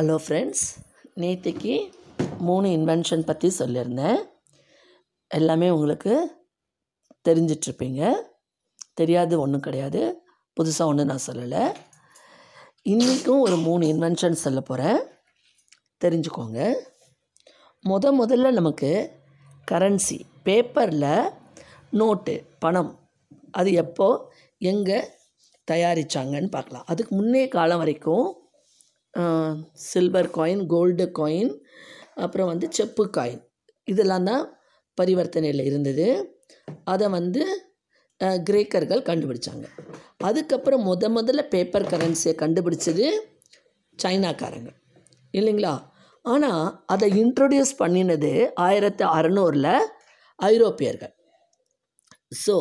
Hello friends நேற்றுக்கு மூணு invention பற்றி சொல்லியிருந்தேன். எல்லாமே உங்களுக்கு தெரிஞ்சிட்ருப்பீங்க. தெரியாது ஒன்றும் கிடையாது. புதுசாக ஒன்றும் நான் சொல்லலை. இன்றைக்கும் ஒரு மூணு இன்வென்ஷன் சொல்ல போகிறேன் தெரிஞ்சுக்கோங்க. முத முதல்ல நமக்கு கரன்சி பேப்பரில் நோட்டு பணம். அது எப்போ எங்கே தயாரித்தாங்கன்னு பார்க்கலாம். அதுக்கு முன்னே காலம் வரைக்கும் சில்வர் காயின் கோல்டு காயின் அப்புறம் வந்து செப்பு காயின் இதெல்லாம் தான் பரிவர்த்தனையில் இருந்தது. அதை வந்து கிரேக்கர்கள் கண்டுபிடிச்சாங்க. அதுக்கப்புறம் முத முதல்ல பேப்பர் கரன்சியை கண்டுபிடிச்சது சைனாக்காரங்க. இல்லைங்களா? ஆனால் அதை இன்ட்ரொடியூஸ் பண்ணினது ஆயிரத்து அறநூறில் ஐரோப்பியர்கள். ஸோ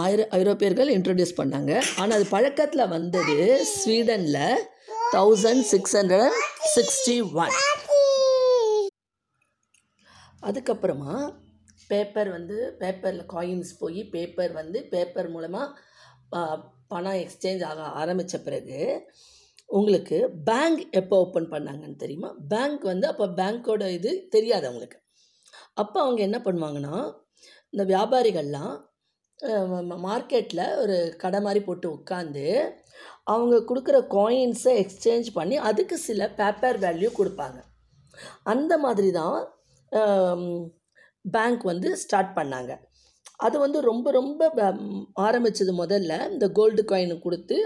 ஆயிர ஐரோப்பியர்கள் இன்ட்ரடியூஸ் பண்ணாங்க. ஆனால் அது பழக்கத்தில் வந்தது ஸ்வீடனில் thousand six hundred sixty one அதுக்கப்புறமா பேப்பர் வந்து பேப்பரில் காயின்ஸ் போய் பேப்பர் வந்து பேப்பர் மூலமாக பணம் எக்ஸ்சேஞ்ச் ஆக ஆரம்பித்த பிறகு உங்களுக்கு பேங்க் எப்போ ஓப்பன் பண்ணாங்கன்னு தெரியுமா? பேங்க் வந்து அப்போ பேங்க்கோட இது தெரியாது அவங்களுக்கு. அப்போ அவங்க என்ன பண்ணுவாங்கன்னா இந்த வியாபாரிகள்லாம் மார்க்கெட்டில் ஒரு கடை மாதிரி போட்டு உட்காந்து அவங்க கொடுக்குற காயின்ஸை எக்ஸ்சேஞ்ச் பண்ணி அதுக்கு சில பேப்பர் வேல்யூ கொடுப்பாங்க. அந்த மாதிரி தான் பேங்க் வந்து ஸ்டார்ட் பண்ணாங்க. அது வந்து ரொம்ப ரொம்ப ஆரம்பித்தது முதல்ல இந்த கோல்டு காயின் கொடுத்து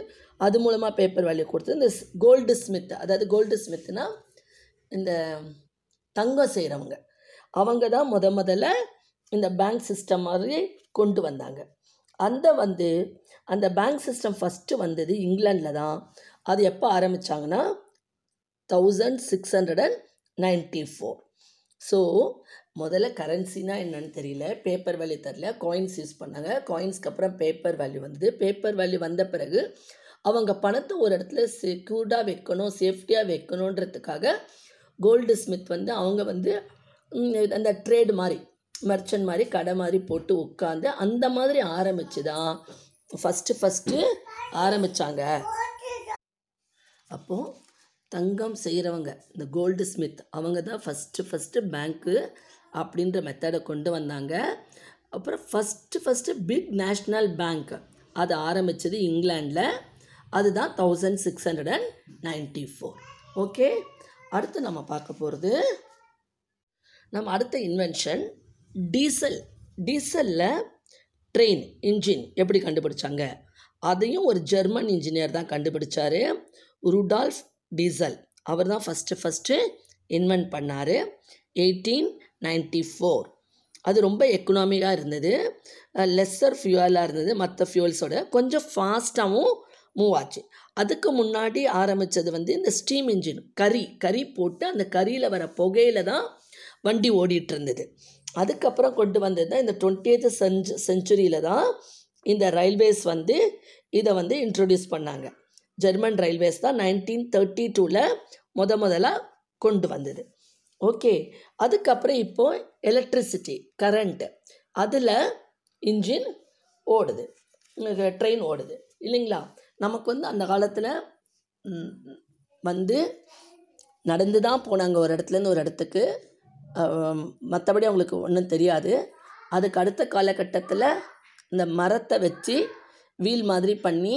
அது மூலமாக பேப்பர் வேல்யூ கொடுத்து இந்த கோல்டு ஸ்மித் அதாவது கோல்டு ஸ்மித்னா இந்த தங்கம் செய்கிறவங்க அவங்க தான் முத முதல்ல இந்த பேங்க் சிஸ்டம் மாதிரி கொண்டு வந்தாங்க. அந்த வந்து அந்த பேங்க் சிஸ்டம் ஃபஸ்ட்டு வந்தது இங்கிலாண்டில் தான். அது எப்போ ஆரம்பித்தாங்கன்னா thousand six hundred and ninety four so முதல்ல கரன்சினா என்னன்னு தெரியல பேப்பர் வேல்யூ தெரில காயின்ஸ் யூஸ் பண்ணாங்க. காயின்ஸ்க்கு அப்புறம் பேப்பர் வேல்யூ வந்தது. பேப்பர் வேல்யூ வந்த பிறகு அவங்க பணத்தை ஒரு இடத்துல செக்யூர்டாக வைக்கணும் சேஃப்டியாக வைக்கணுன்றதுக்காக கோல்டு ஸ்மித் வந்து அவங்க வந்து அந்த ட்ரேடு மாதிரி மர்ச்சன்ட் மாதிரி கடை மாதிரி போட்டு உட்காந்து அந்த மாதிரி ஆரம்பித்து தான் ஃபஸ்ட்டு ஃபஸ்ட்டு ஆரம்பித்தாங்க அப்போது தங்கம் செய்கிறவங்க இந்த கோல்டு ஸ்மித் அவங்க தான் ஃபஸ்ட்டு ஃபஸ்ட்டு பேங்க்கு அப்படின்ற மெத்தடை கொண்டு வந்தாங்க. அப்புறம் first first big national bank அது ஆரம்பித்தது இங்கிலாண்டில் அதுதான் thousand six hundred and ninety four okay அடுத்து நம்ம பார்க்க போகிறது நம்ம அடுத்த இன்வென்ஷன் டீசல் டீசலில் ட்ரெயின் இன்ஜின் எப்படி கண்டுபிடிச்சாங்க? அதையும் ஒரு ஜெர்மன் இன்ஜினியர் தான் கண்டுபிடிச்சார். Rudolf Diesel. அவர் தான் ஃபஸ்ட்டு ஃபஸ்ட்டு இன்வென்ட் பண்ணார். எயிட்டீன் நைன்ட்டி ஃபோர் அது ரொம்ப எக்கனாமிக்காக இருந்தது. லெஸ்ஸர் ஃபியூவலாக இருந்தது. மற்ற ஃபியூல்ஸோட கொஞ்சம் ஃபாஸ்ட்டாகவும் மூவ் ஆச்சு. அதுக்கு முன்னாடி ஆரம்பித்தது வந்து இந்த ஸ்டீம் இன்ஜின் கறி. கறி போட்டு அந்த கறியில் வர புகையில் தான் வண்டி ஓடிட்டு இருந்தது. அதுக்கப்புறம் கொண்டு வந்தது தான் இந்த டுவெண்ட்டியத் செஞ்சு செஞ்சுரியில் தான் இந்த ரயில்வேஸ் வந்து இதை வந்து இன்ட்ரொடியூஸ் பண்ணாங்க. ஜெர்மன் ரயில்வேஸ் தான் நைன்டீன் தேர்ட்டி டூவில் முத முதலாக கொண்டு வந்தது. ஓகே அதுக்கப்புறம் இப்போ எலக்ட்ரிசிட்டி கரண்ட்டு அதில் இன்ஜின் ஓடுது. ட்ரெயின் ஓடுது. இல்லைங்களா? நமக்கு வந்து அந்த காலத்தில் வந்து நடந்து தான் போனாங்க ஒரு இடத்துலேருந்து ஒரு இடத்துக்கு. மற்றபடி அவங்களுக்கு ஒன்றும் தெரியாது. அதுக்கு அடுத்த காலகட்டத்தில் இந்த மரத்தை வச்சு வீல் மாதிரி பண்ணி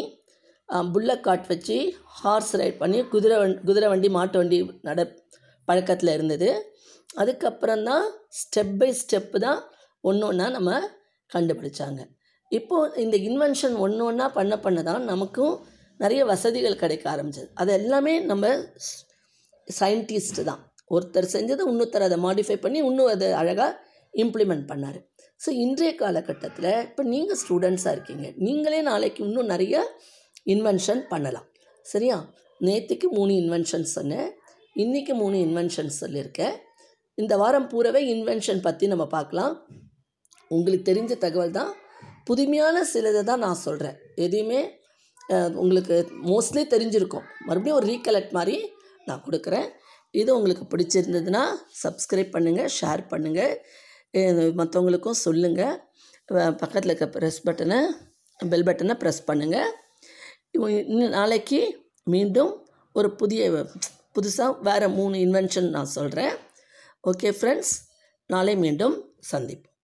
புல்லக் காட் வச்சு ஹார்ஸ் ரைட் பண்ணி குதிரை வண்டி குதிரை வண்டி மாட்டு வண்டி நட பழக்கத்தில் இருந்தது. அதுக்கப்புறம் தான் ஸ்டெப் பை ஸ்டெப்பு தான் ஒன்று ஒன்றா நம்ம கண்டுபிடிச்சாங்க. இப்போது இந்த இன்வென்ஷன் ஒன்று ஒன்றா பண்ண பண்ண தான் நமக்கும் நிறைய வசதிகள் கிடைக்க ஆரம்பிச்சது. அது எல்லாமே நம்ம சயின்டிஸ்ட்டு தான். ஒருத்தர் செஞ்சதை இன்னொருத்தர் அதை மாடிஃபை பண்ணி இன்னும் அதை அழகாக இம்ப்ளிமெண்ட் பண்ணார். ஸோ இன்றைய காலகட்டத்தில் இப்போ நீங்கள் ஸ்டூடெண்ட்ஸாக இருக்கீங்க. நீங்களே நாளைக்கு இன்னும் நிறைய இன்வென்ஷன் பண்ணலாம். சரியா? நேற்றுக்கு மூணு இன்வென்ஷன் சொன்னேன். இன்றைக்கி மூணு இன்வென்ஷன் சொல்லியிருக்கேன். இந்த வாரம் பூராவே இன்வென்ஷன் பற்றி நம்ம பார்க்கலாம். உங்களுக்கு தெரிஞ்ச தகவல் தான். புதுமையான சிலதை தான் நான் சொல்கிறேன் எதையுமே உங்களுக்கு மோஸ்ட்லி தெரிஞ்சிருக்கும். மறுபடியும் ஒரு ரீகலெக்ட் மாதிரி நான் கொடுக்குறேன். இது உங்களுக்கு பிடிச்சிருந்ததுன்னா சப்ஸ்கிரைப் பண்ணுங்கள் ஷேர் பண்ணுங்கள் மற்றவங்களுக்கும் சொல்லுங்கள் பக்கத்தில் இருக்க ப்ரெஸ் பட்டனை பெல் பட்டனை ப்ரெஸ் பண்ணுங்கள் இன்னும் நாளைக்கு மீண்டும் ஒரு புதிய புதுசாக வேறு மூணு இன்வென்ஷன் நான் சொல்கிறேன் ஓகே ஃப்ரெண்ட்ஸ் நாளை மீண்டும் சந்திப்போம்.